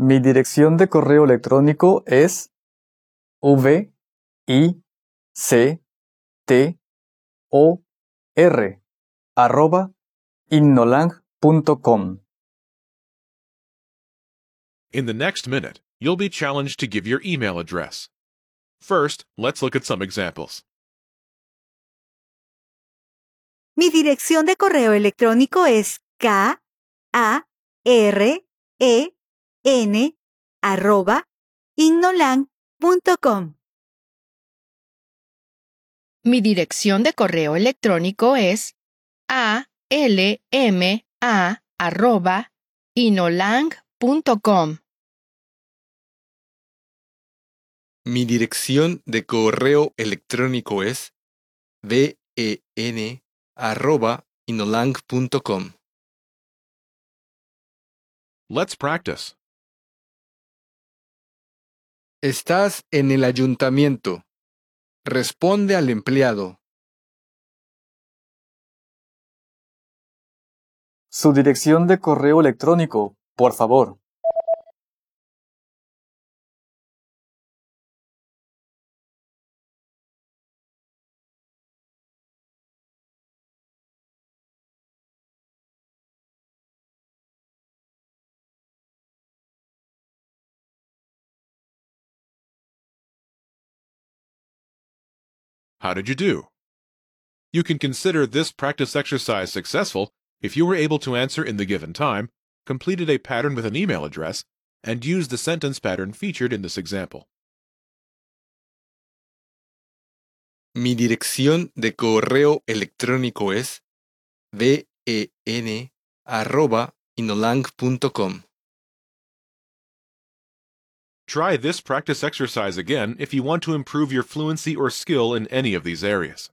Mi dirección de correo electrónico es v i c t o r arroba innolang.com. In the next minute, you'll be challenged to give your email address. First, let's look at some examples. Mi dirección de correo electrónico es k a r e n arroba ignolang.com. Mi dirección de correo electrónico es alma arroba inolang.com. Mi dirección de correo electrónico es ben arroba inolang.com. Let's practice. Estás en el ayuntamiento. Responde al empleado. Su dirección de correo electrónico, por favor. How did you do? You can consider this practice exercise successful if you were able to answer in the given time, completed a pattern with an email address, and used the sentence pattern featured in this example. Mi dirección de correo electrónico es ben arroba inolang.com. Try this practice exercise again if you want to improve your fluency or skill in any of these areas.